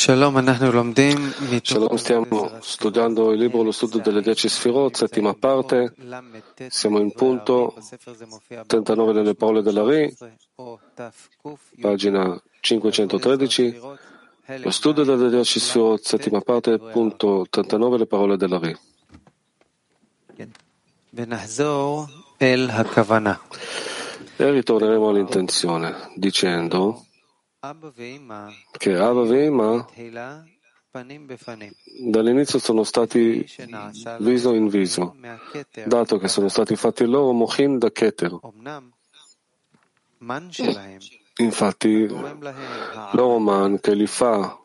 Shalom, stiamo studiando il libro Lo studio delle dieci sfirot, settima parte. Siamo in punto 39 delle parole della Ri, pagina 513. Lo studio delle dieci sfirot, settima parte, punto 39 le parole della Ri. E ritorneremo all'intenzione dicendo che Abba e Ima dall'inizio sono stati viso in viso, dato che sono stati fatti loro mochin da Keter. Infatti, loro man che li fa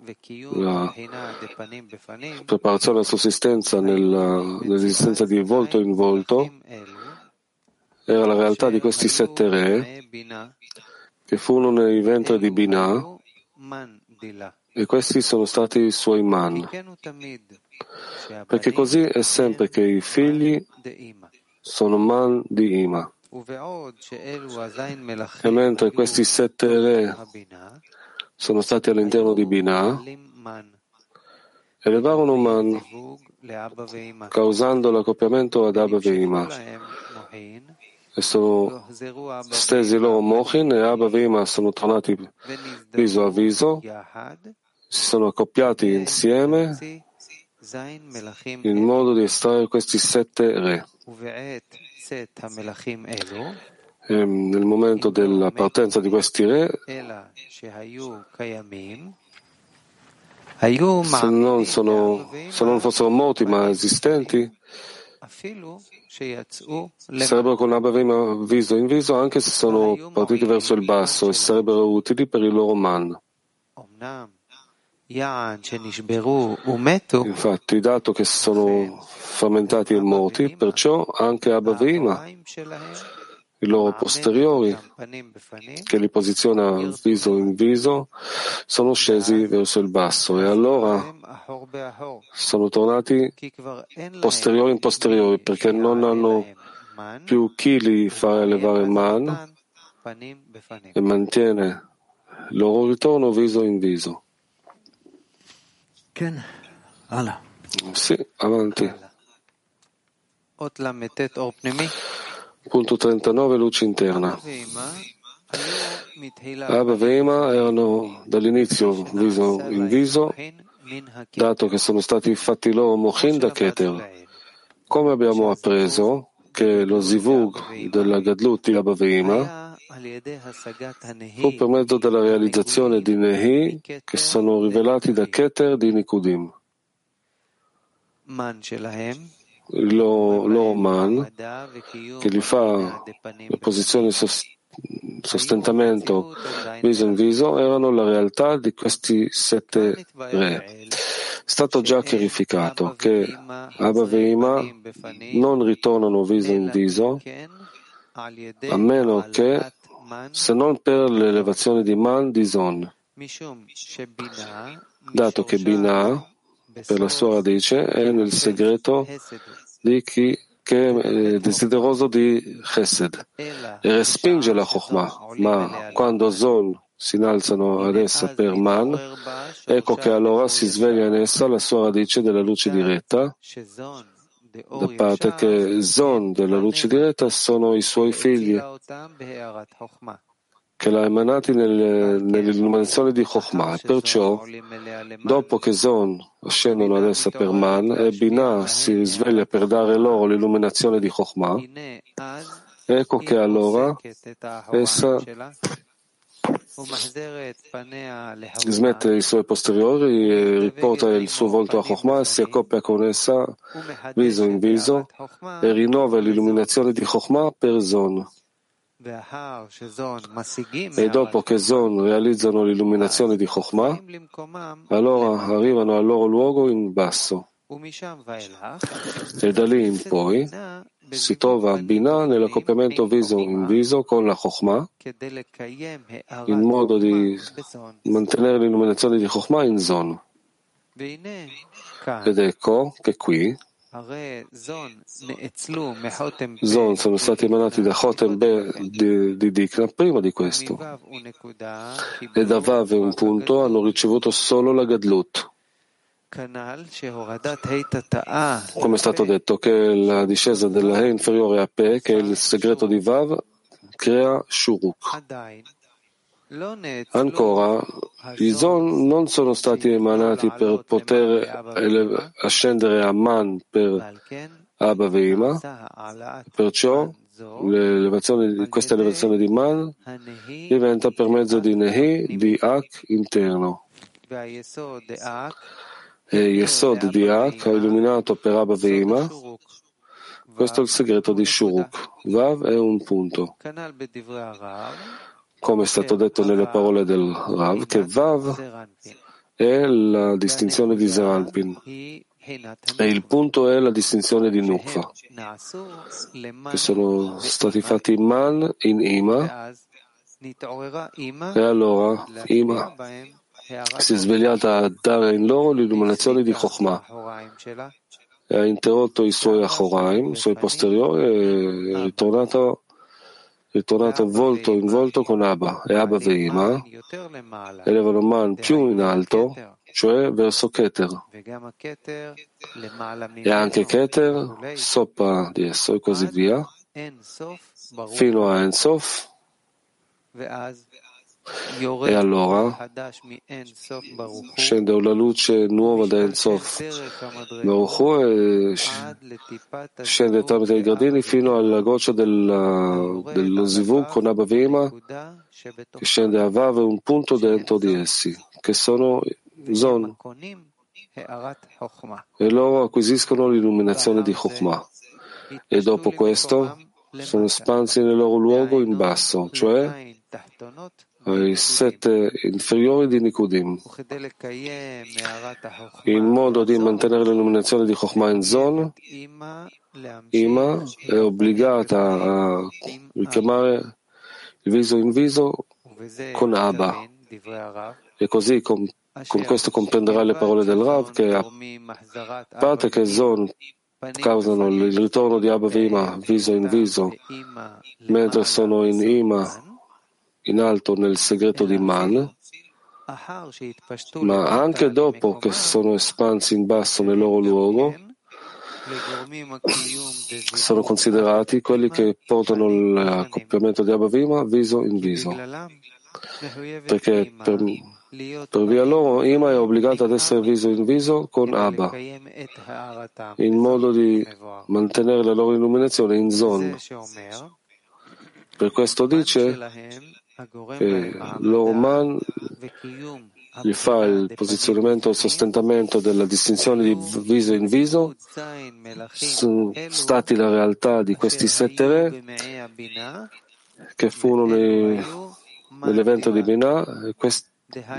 la preparazione alla sussistenza nell'esistenza di volto in volto era la realtà di questi sette re che furono nei ventri di Binah e questi sono stati i suoi man. Perché così è sempre che i figli sono man di Ima. E mentre questi sette re sono stati all'interno di Binah, elevarono man, causando l'accoppiamento ad Abba e Ima sono stesi loro mochin e Abba e Ima sono tornati viso a viso, si sono accoppiati insieme in modo di estrarre questi sette re. E nel momento della partenza di questi re, se non, sono, se non fossero morti ma esistenti, sarebbero con Abavim viso in viso anche se sono partiti verso il basso e sarebbero utili per il loro man. Infatti, dato che sono frammentati e morti, perciò anche Abavima, i loro posteriori, che li posiziona viso in viso, sono scesi verso il basso. E allora sono tornati posteriori in posteriori perché non hanno più chi li fa elevare man e mantiene il loro ritorno viso in viso. Sì, avanti. Punto 39, luce interna. Abba e Ema erano dall'inizio viso in viso, dato che sono stati fatti loro mochin da Keter. Come abbiamo appreso che lo zivug della Gadlut di fu per mezzo della realizzazione di Nehi che sono rivelati da Keter di Nikudim il loro man che gli fa le posizioni di sostentamento viso in viso erano la realtà di questi sette re. È stato già chiarificato che Abba e Ima non ritornano viso in viso a meno che se non per l'elevazione di Man di Zon, dato che Binah per la sua radice è nel segreto di chi che è desideroso di Chesed e respinge la Chokhmah, ma quando Zon si innalzano ad essa per Man, ecco che allora si sveglia in essa la sua radice della luce diretta, da parte che Zon della luce diretta sono i suoi figli, che l'ha emanati nel, nell'illuminazione di Chokhmah. Perciò, dopo che Zon scendono ad essa per Man e Binah si sveglia per dare loro l'illuminazione di Chokhmah, ecco che allora essa smette i suoi posteriori e riporta il suo volto a Chokhmah, si accoppia con essa viso in viso e rinnova l'illuminazione di Chokhmah per Zon. E dopo che Zon realizzano l'illuminazione di Chokhmah, allora arrivano al loro luogo in basso. E da lì in poi si trova Binah nell'accoppiamento viso in viso con la Chokhmah, in modo di mantenere l'illuminazione di Chokhmah in Zon. Ed ecco che qui Zon sono stati emanati da Chotem Be di, di Dikna prima di questo. E da Vav e un punto hanno ricevuto solo la Gadlut. Come è stato detto, che la discesa della He inferiore a Pe, che è il segreto di Vav, crea Shuruk. Ancora, i Zon non sono stati emanati per poter ascendere a Man per Abba Veima, perciò questa elevazione di Man diventa per mezzo di Nehi, di Ak interno. E Yesod di Ak ha illuminato per Abba Veima questo è il segreto di Shuruk. Vav è un punto come è stato detto nelle parole del Rav, che Vav è la distinzione di Zeranpin. E il punto è la distinzione di Nukva, che sono stati fatti in Man, in Ima, e allora Ima si è svegliata a dare in loro l'illuminazione di Chokhmah. E ha interrotto i suoi Achoraim, i suoi posteriori e è ritornato ritornato volto in volto con Abba. E Abba e Ima elevano Man più in alto, cioè verso Keter. E anche Keter sopra di esso e così via, fino a Ensof. E allora scende una luce nuova da Ensof Baruch e scende tramite i gradini fino alla goccia del, dello Zivug con Abba Vema che scende a Vav un punto dentro di essi, che sono Zon. E loro acquisiscono l'illuminazione di Chokhmah. E dopo questo sono espansi nel loro luogo in basso, cioè ai sette inferiori di Nikudim, in modo di mantenere l'illuminazione di Chokhmah in Zon, Ima è obbligata a richiamare il viso in viso con Abba. E così con, con questo comprenderà le parole del Rav che a parte che Zon causano il ritorno di Abba Vima viso in viso, mentre sono in Ima in alto nel segreto di Man, ma anche dopo che sono espansi in basso nel loro luogo, sono considerati quelli che portano l'accoppiamento di Abavima viso in viso. Perché per, per via loro Ima è obbligata ad essere viso in viso con Abba, in modo di mantenere la loro illuminazione in zon. Per questo dice che l'Oman gli fa il posizionamento e il sostentamento della distinzione di viso in viso, stati la realtà di questi sette re che furono nell'evento di Binah, quest,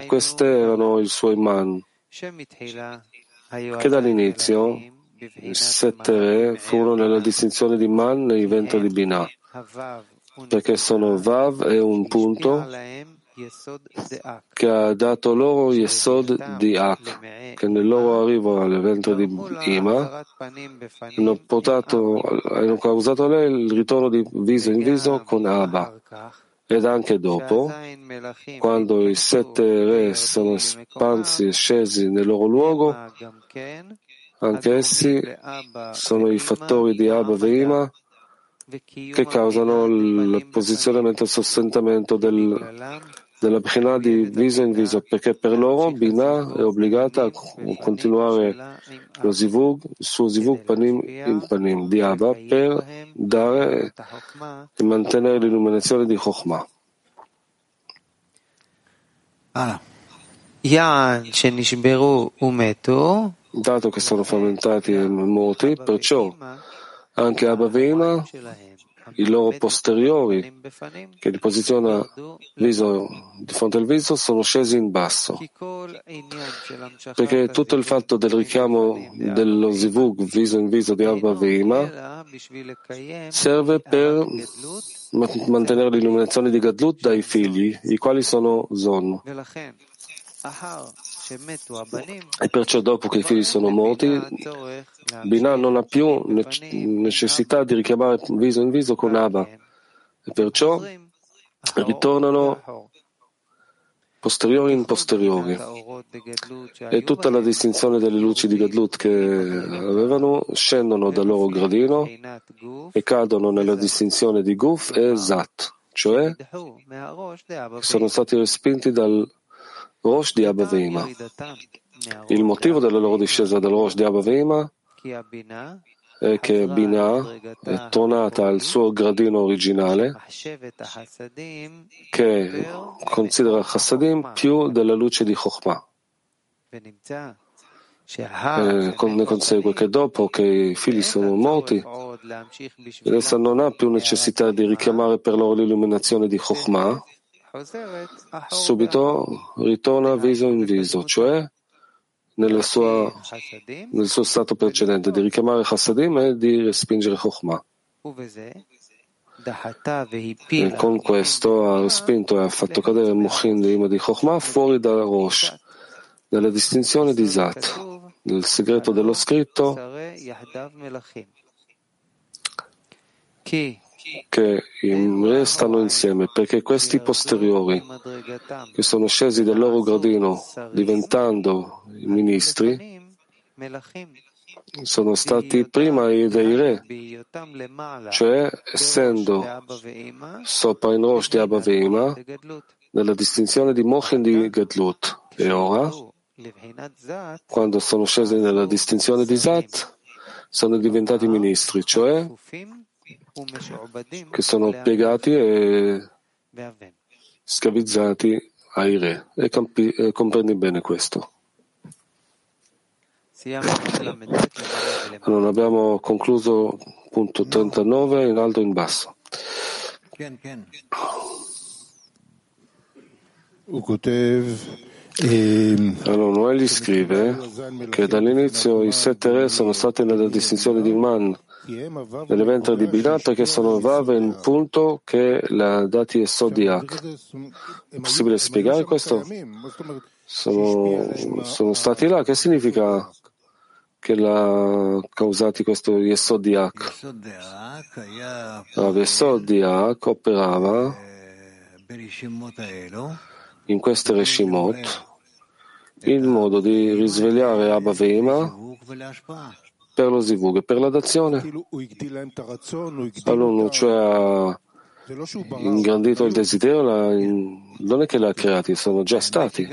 queste erano i suoi man, che dall'inizio i sette re furono nella distinzione di man nell'evento di Binah perché sono Vav e un punto che ha dato loro Yesod di Ak, che nel loro arrivo all'evento di Ima hanno, portato, hanno causato a lei il ritorno di viso in viso con Abba. Ed anche dopo, quando i sette re sono espansi e scesi nel loro luogo, anche essi sono i fattori di Abba e Ima che causano il posizionamento e il sostentamento del, della Bina di viso in viso, perché per loro Bina è obbligata a continuare lo zivug, il suo zivug panim in panim di Abba per dare e mantenere l'illuminazione di Chokhmah. Dato che sono frammentati e morti, perciò anche Abba Vema, i loro posteriori, che li posiziona viso, di fronte al viso, sono scesi in basso. Perché tutto il fatto del richiamo dello zivug viso in viso di Abba Vema serve per mantenere l'illuminazione di Gadlut dai figli, i quali sono Zon. E perciò dopo che i figli sono morti, Binah non ha più necessità di richiamare viso in viso con Abba. E perciò ritornano posteriori in posteriori. E tutta la distinzione delle luci di Gadlut che avevano scendono dal loro gradino e cadono nella distinzione di Guf e Zat, cioè sono stati respinti dal Rosh di Abba Veima. Il motivo della loro discesa dal Rosh di Abba Veima è che Binah è tornata al suo gradino originale che considera Chassadim più della luce di Chokhmah. E ne consegue che dopo che i figli sono morti, essa non ha più necessità di richiamare per loro l'illuminazione di Chokhmah, subito ritorna viso in viso, cioè sua, nel suo stato precedente, di richiamare Chassadim e di respingere Chokhmah. E con questo ha respinto e ha fatto cadere Mochin l'ima di Chokhmah fuori dalla Rosh, nella distinzione di Zat, nel segreto dello scritto che restano insieme perché questi posteriori che sono scesi dal loro gradino diventando ministri sono stati prima dei re, cioè essendo sopra in Rosh di Abba Veima nella distinzione di Mochin di Gedlut. E ora quando sono scesi nella distinzione di Zat sono diventati ministri, cioè che sono piegati e schiavizzati ai re. E, campi, e comprendi bene questo. Allora, abbiamo concluso punto 39 in alto e in basso. Allora, Noel scrive che dall'inizio i sette re sono stati nella distinzione di Man nell'evento di Binah perché sono Vav in punto che la dati è Sodiak. È possibile spiegare questo? Sono, sono stati là, che significa che l'ha causati questo Yesodiak? Rav Yesodiak operava in queste Reshimot in modo di risvegliare Abba Veima per lo zivug e per la dazione. Allora, cioè ha ingrandito il desiderio, non è che l'ha creati, sono già stati.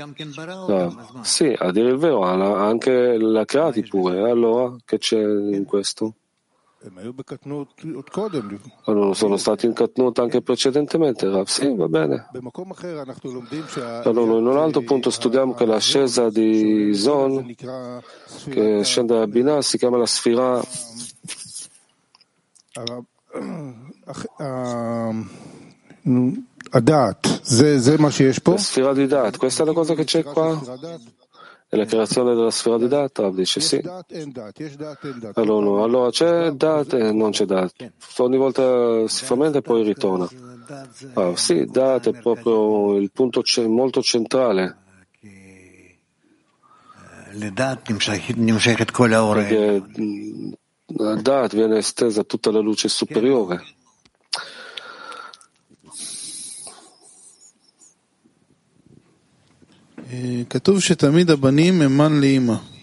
No. Sì, a dire il vero, anche l'ha creati pure, allora che c'è in questo? Sono stati in Katnut anche precedentemente, Rav. Sì, va bene. Allora, in un altro punto studiamo che l'ascesa di Zon, che scende a Binah, si chiama la sfera la sfera di Dat, questa è la cosa che c'è qua? È la creazione della sfera di data? Dice sì. Allora, allora c'è data e non c'è data. Ogni volta si frammenta e poi ritorna. Ah, sì, data è proprio il punto molto centrale. Perché la dat viene estesa tutta la luce superiore.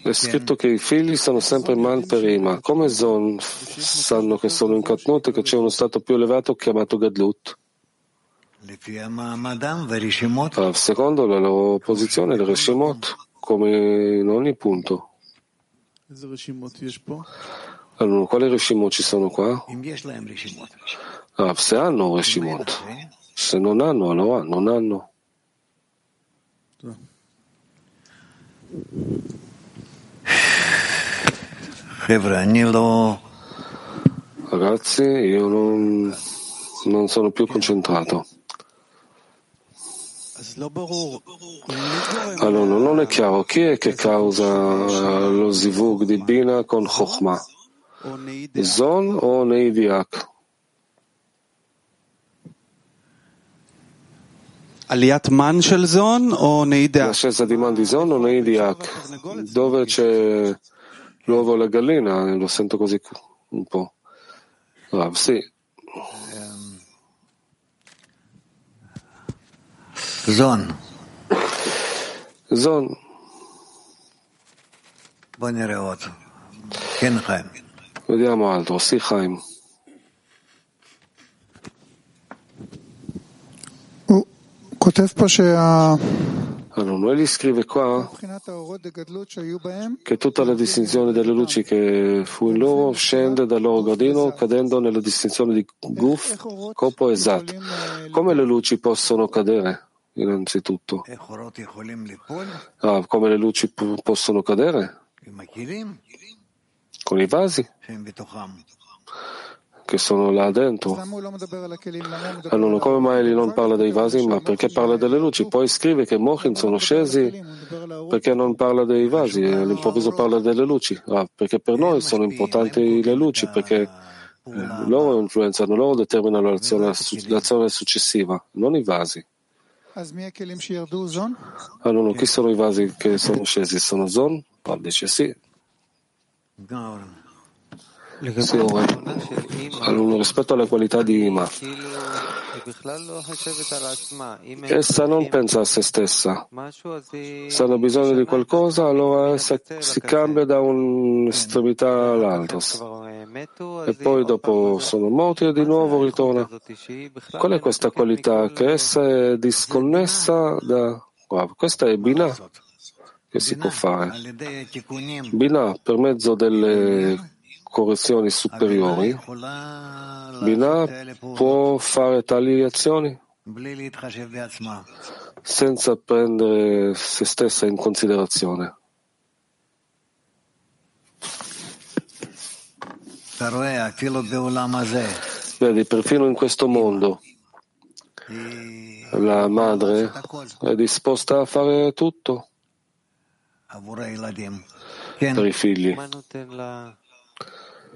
È scritto che i figli sono sempre man per Ima. Come Zon sanno che sono in Katnut e che c'è uno stato più elevato chiamato Gadlut? Ah, secondo la loro posizione, le Reshimot, come in ogni punto. Allora, quali Reshimot ci sono qua? Ah, se hanno Reshimot. Se non hanno, allora non hanno. Ragazzi, io non, non sono più concentrato. Allora, non è chiaro chi è che causa lo zivug di Bina con Chokhmah? Zon o Neidiak? L'ascesa di man di Zon o nei di Ak? Dove c'è l'uovo e la gallina? Lo sento così un po'. Ah, sì. Zon. Zon. Vediamo altro. Sì, Chaim. Allora, egli scrive qua che tutta la distinzione delle luci che fu in loro scende dal loro gradino cadendo nella distinzione di Guf, corpo e Zat. Come le luci possono cadere? Innanzitutto. Ah, come le luci possono cadere? Con i vasi che sono là dentro. Allora, come mai egli non parla dei vasi, ma perché parla delle luci? Poi scrive che Mochin sono scesi perché non parla dei vasi all'improvviso parla delle luci. Ah, perché per noi sono importanti le luci, perché eh, loro influenzano, loro determinano l'azione, l'azione successiva, non i vasi. Allora, chi sono i vasi che sono scesi? Sono Zon? Paul dice sì. Rispetto alla qualità di Ima, essa non pensa a se stessa. Se hanno bisogno di qualcosa, allora essa si cambia da un'estremità all'altra. E poi dopo sono morti e di nuovo ritorna. Qual è questa qualità? Che essa è disconnessa da... Wow, questa è Binah che si può fare. Binah per mezzo delle correzioni superiori, Binah può fare tali azioni senza prendere se stessa in considerazione. Vedi, perfino in questo mondo la madre è disposta a fare tutto per i figli.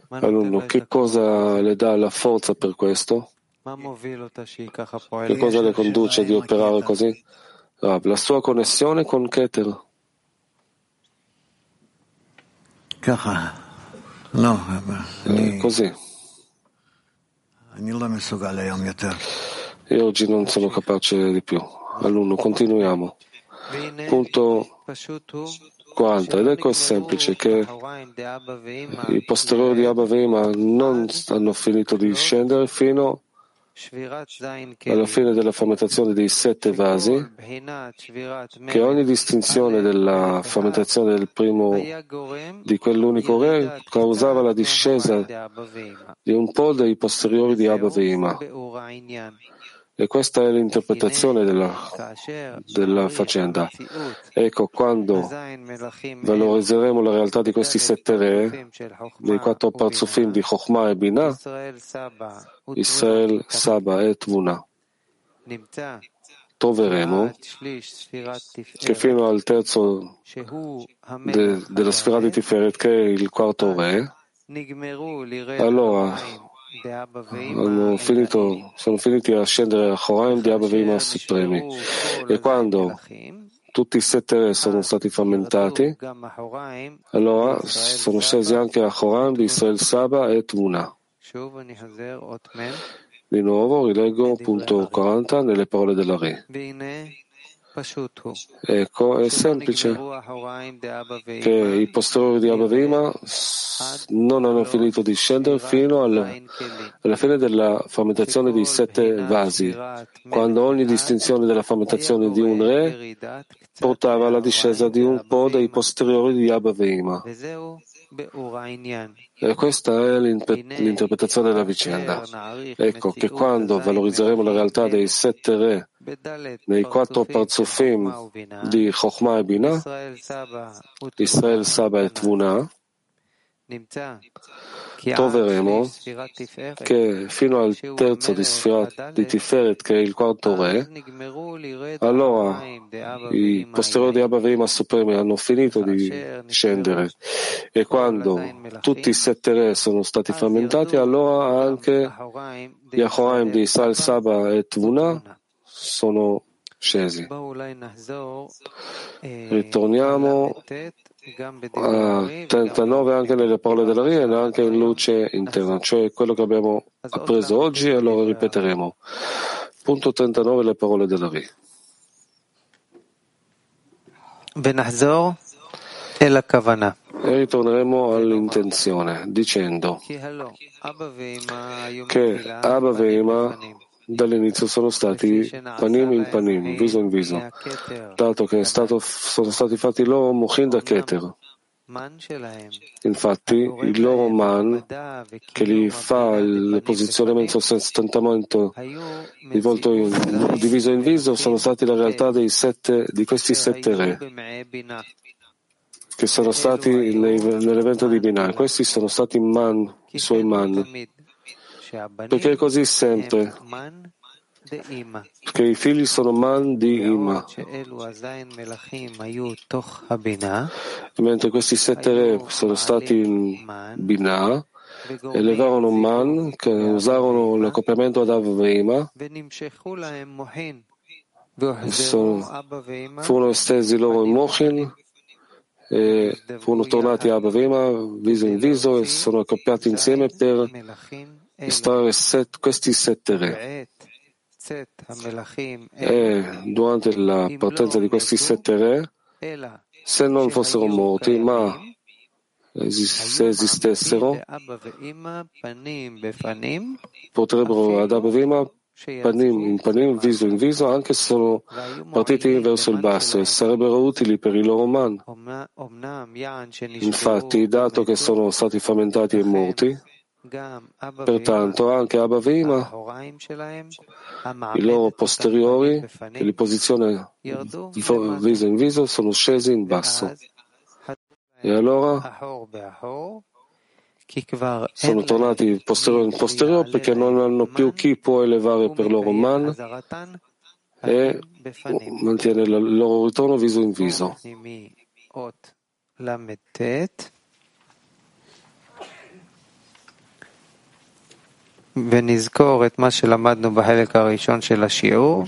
Alunno, che cosa le dà la forza per questo? Che cosa le conduce di operare così? Ah, la sua connessione con Keter. Eh, così. Io oggi non sono capace di più. Alunno, continuiamo. Punto 40. Ed ecco semplice che i posteriori di Abba Veima non hanno finito di scendere fino alla fine della fermentazione dei sette vasi, che ogni distinzione della fermentazione del primo di quell'unico re causava la discesa di un po' dei posteriori di Abba Veima. E questa è l'interpretazione della, della faccenda. Ecco, quando valorizzeremo la realtà di questi sette re, dei quattro parzufim di Chokhmah e Binah, Israel, Saba e Tvuna, troveremo che fino al terzo de, della sfera di Tiferet, che è il quarto re, allora finito, sono finiti a scendere a Choraim di Abba Supremi. E quando tutti i sette re sono stati frammentati, allora sono scesi anche a Choraim di Israel Saba e Tmuna. Di nuovo rileggo punto 40 nelle parole della Re. Ecco, è semplice che i posteriori di Abavima non hanno finito di scendere fino alla, alla fine della fermentazione di sette vasi, quando ogni distinzione della fermentazione di un re portava alla discesa di un po' dei posteriori di Abavima. E questa è l'interpretazione della vicenda. Ecco che quando valorizzeremo la realtà dei sette re nei quattro parzufim di Chokhmah e Binah, Israel, Saba e Tvuna, troveremo che fino al terzo di Sfirat di Tiferet, che è il quarto re, allora i posteriori di Abba Veima Supremi hanno finito di scendere. E quando tutti i sette re sono stati frammentati, allora anche gli Achoraim di Israel, Saba e Tvuna sono scesi. Ritorniamo a 39 anche nelle parole della Ria e anche in luce interna, cioè quello che abbiamo appreso oggi e lo ripeteremo. Punto 39 le parole della Ria. E ritorneremo all'intenzione dicendo che Abba Veima dall'inizio sono stati panim in panim, viso in viso, dato che stato, sono stati fatti loro mochin da Keter. Infatti, il loro man, che li fa il posizionamento sostantamento rivolto in, diviso in viso, sono stati la realtà sette, di questi sette re che sono stati nell'evento di Binah. Questi sono stati man, i suoi man, perché è così sempre, che i figli sono man di Ima. Mentre questi sette re sono stati in Binah, elevarono man che usarono l'accoppiamento ad Avveima furono estesi loro in Mochin e furono tornati a Abavima viso in viso e sono accoppiati insieme per estrarre set, questi sette re. E durante la partenza di questi sette re, se non fossero morti, ma se esistessero, potrebbero ad Abavima panim in panim, viso in viso, anche se sono partiti verso il basso e sarebbero utili per i loro man. Infatti, dato che sono stati frammentati e morti, pertanto anche Abavima, i loro posteriori, che li posiziona viso in viso, sono scesi in basso. E allora sono tornati posteriore in posteriore perché non hanno più chi può elevare per loro man e mantiene il loro ritorno viso in viso. ונזכור את מה שלמדנו בחלק הראשון של השיעור,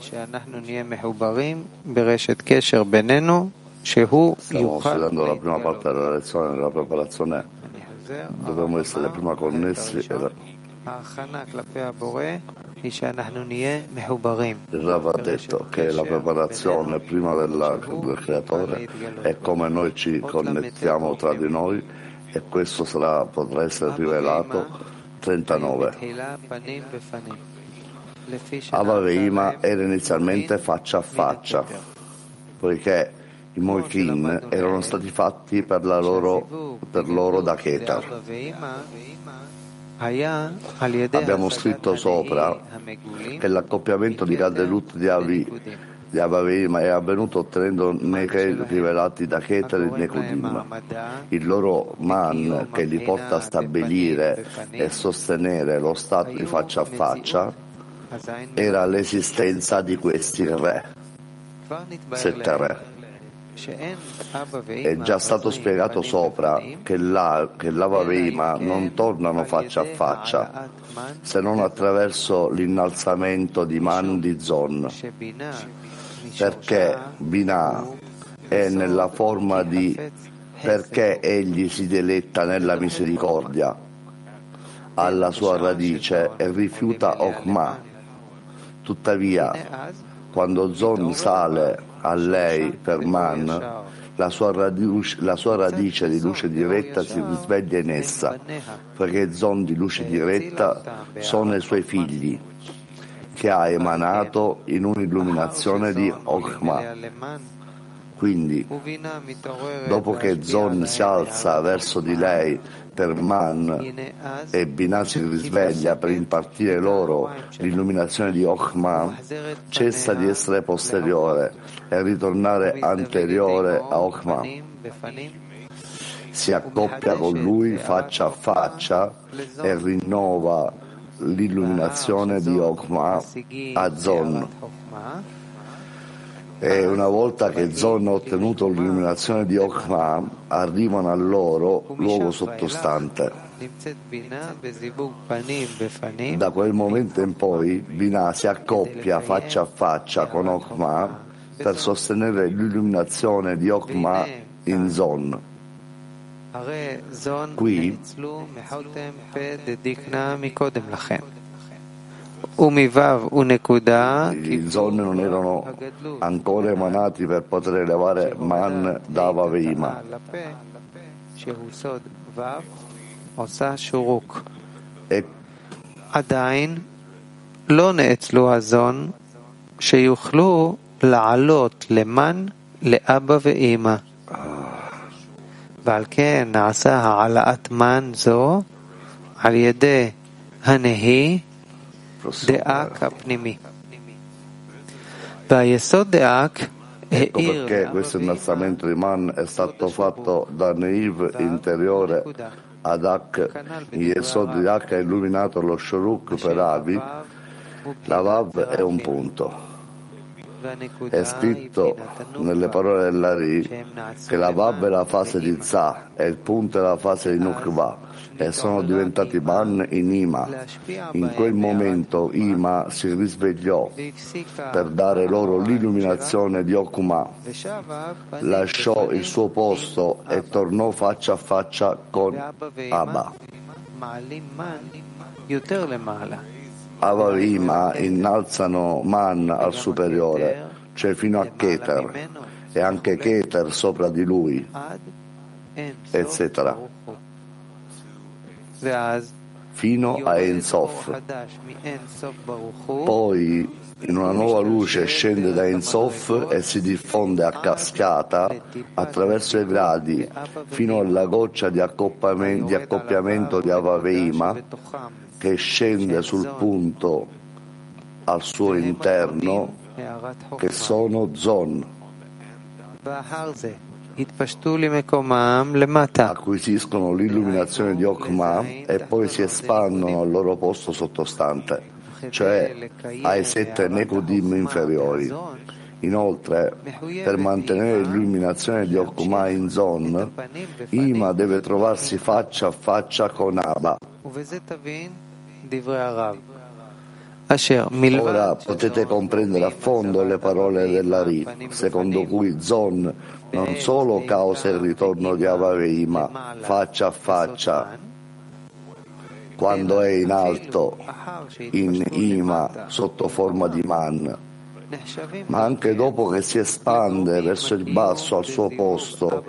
שאנחנו נהיה מחוברים ברשת קשר בינינו Shehu Stiamo studiando la prima parte della lezione, nella preparazione dobbiamo essere prima connessi e la... Il Rav ha detto che la preparazione prima della, del creatore è come noi ci connettiamo tra di noi e questo sarà, potrà essere rivelato 39. Ava Veima era inizialmente faccia a faccia, poiché i Moichin erano stati fatti per, loro, per loro da Keter. Abbiamo scritto sopra che l'accoppiamento di Gadelut di Avi di Avavima è avvenuto ottenendo Neche rivelati da Keter e Nekudim. Il loro man che li porta a stabilire e sostenere lo stato di faccia a faccia era l'esistenza di questi re, sette re. È già stato spiegato sopra che, la, che l'Avaveima non tornano faccia a faccia se non attraverso l'innalzamento di Man di Zon, perché Binah è nella forma di perché egli si deletta nella misericordia alla sua radice e rifiuta Okma. Tuttavia, quando Zon sale a lei per Man, la sua, radice, la sua radice di luce diretta si risveglia in essa, perché zon di luce diretta sono i suoi figli, che ha emanato in un'illuminazione di Okma. Quindi, dopo che Zon si alza verso di lei per Man e Binah si risveglia per impartire loro l'illuminazione di Ochma, cessa di essere posteriore e ritornare anteriore a Ochma. Si accoppia con lui faccia a faccia e rinnova l'illuminazione di Ochma a Zon E una volta che Zon ha ottenuto l'illuminazione di Okma, arrivano al loro luogo sottostante. Da quel momento in poi Binah si accoppia faccia a faccia con Okma per sostenere l'illuminazione di Okma in Zon. Qui i zon non erano ancora emanati per poter elevare Man Dava Veima. E עדיין לא נאצלו הזון שיוכלו לעלות למן לאבא ואימא. ועל כן נעשה העלאת מן זו על ידי הנהי דאק הפנימי. והיסוד דאק Ecco perché questo innalzamento di Man è stato fatto da Neiv interiore ad Ak, Yesod di Ak ha illuminato lo Shuruk per Avi, la Vav è un punto. È scritto nelle parole dell'Ari che la Vav è la fase di Za e il punto è la fase di Nukva e sono diventati Man in Ima. In quel momento Ima si risvegliò per dare loro l'illuminazione di Okuma, lasciò il suo posto e tornò faccia a faccia con Abba. Abba Ima innalzano Man al superiore, cioè fino a Keter, e anche Keter sopra di lui, eccetera fino a Ensof. Poi in una nuova luce scende da Ensof e si diffonde a cascata attraverso i gradi fino alla goccia di, accoppiamento di Avaveima che scende sul punto al suo interno che sono Zon acquisiscono l'illuminazione di Okma e poi si espandono al loro posto sottostante, cioè ai sette Nekudim inferiori. Inoltre, per mantenere l'illuminazione di Okma in Zon, Ima deve trovarsi faccia a faccia con Abba. Ora potete comprendere a fondo le parole dell'Ari, secondo cui Zon non solo causa il ritorno di Avaveima faccia a faccia. Quando è in alto, in Ima, sotto forma di Man, ma anche dopo che si espande verso il basso al suo posto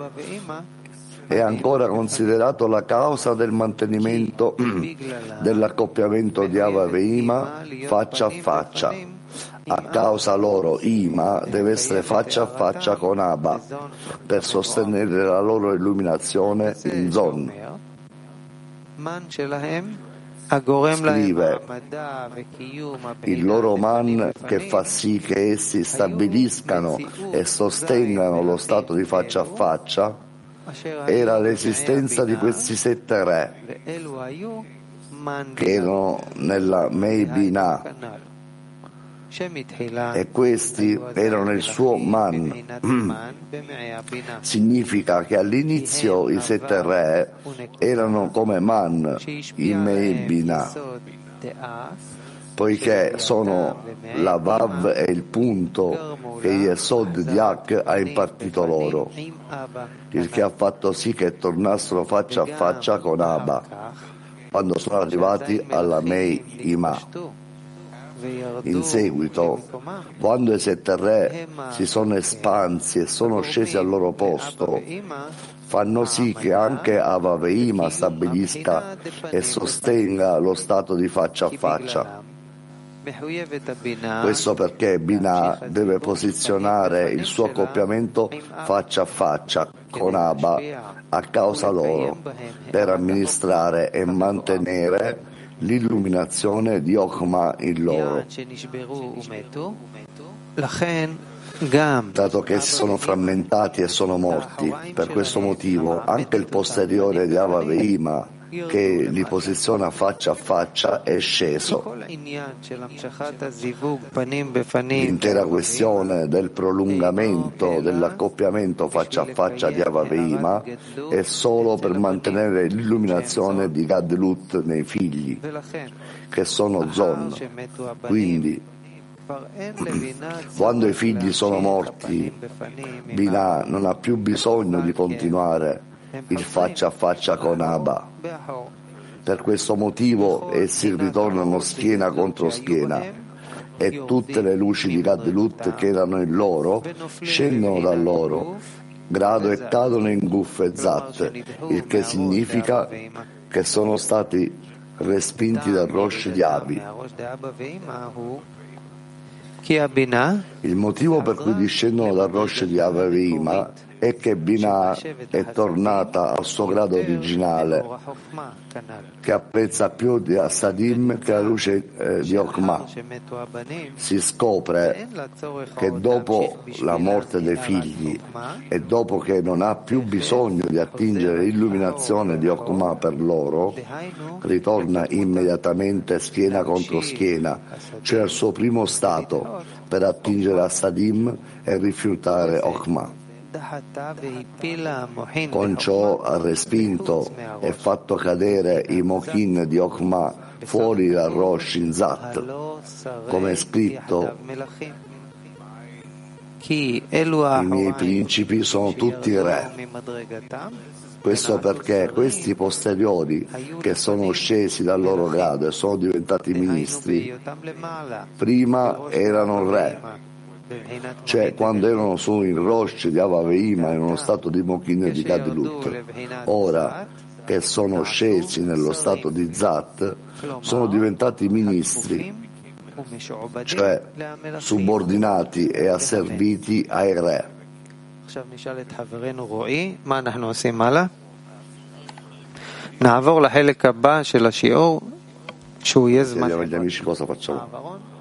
è ancora considerato la causa del mantenimento dell'accoppiamento di Ava Veima faccia a faccia. A causa loro Ima deve essere faccia a faccia con Abba per sostenere la loro illuminazione in Zon. Scrive il loro man che fa sì che essi stabiliscano e sostengano lo stato di faccia a faccia era l'esistenza di questi sette re. che erano nella Meibina e questi erano il suo man. Significa che all'inizio i sette re erano come man in Meibina poiché sono la Vav e il punto che Yesod di Ak ha impartito loro, il che ha fatto sì che tornassero faccia a faccia con Abba quando sono arrivati alla Mei Ima. In seguito, quando i sette re si sono espansi e sono scesi al loro posto, fanno sì che anche Avaveima stabilisca e sostenga lo stato di faccia a faccia. Questo perché Binah deve posizionare il suo accoppiamento faccia a faccia con Abba a causa loro per amministrare e mantenere l'illuminazione di Okma in loro. Dato che si sono frammentati e sono morti, per questo motivo anche il posteriore di Ava Veima che li posiziona faccia a faccia è sceso. L'intera questione del prolungamento dell'accoppiamento faccia a faccia di Avaveima è solo per mantenere l'illuminazione di Gadlut nei figli, che sono Zon. Quindi, quando i figli sono morti, Binah non ha più bisogno di continuare il faccia a faccia con Abba. Per questo motivo essi ritornano schiena contro schiena e tutte le luci di Gadlut che erano in loro scendono da loro, grado e cadono in Guf e Zat, il che significa che sono stati respinti dal Rosh di Abi. Il motivo per cui discendono dal Rosh di Aveima è che Binah è tornata al suo grado originale, che apprezza più di Asadim che la luce eh, di Okma. Si scopre che dopo la morte dei figli e dopo che non ha più bisogno di attingere l'illuminazione di Okma per loro, ritorna immediatamente schiena contro schiena, cioè al suo primo stato, per attingere Asadim e rifiutare Okma. Con ciò ha respinto e fatto cadere i Mochin di Okma fuori dal Rosh in Zat, come è scritto i miei principi sono tutti re. Questo perché questi posteriori che sono scesi dal loro grado e sono diventati ministri, prima erano re cioè quando erano solo in rocce di Avaveima in uno stato di Mochin e di Kadilut. Ora che sono scesi nello stato di Zat, sono diventati ministri, cioè subordinati e asserviti ai re. Chiediamo agli amici cosa facciamo.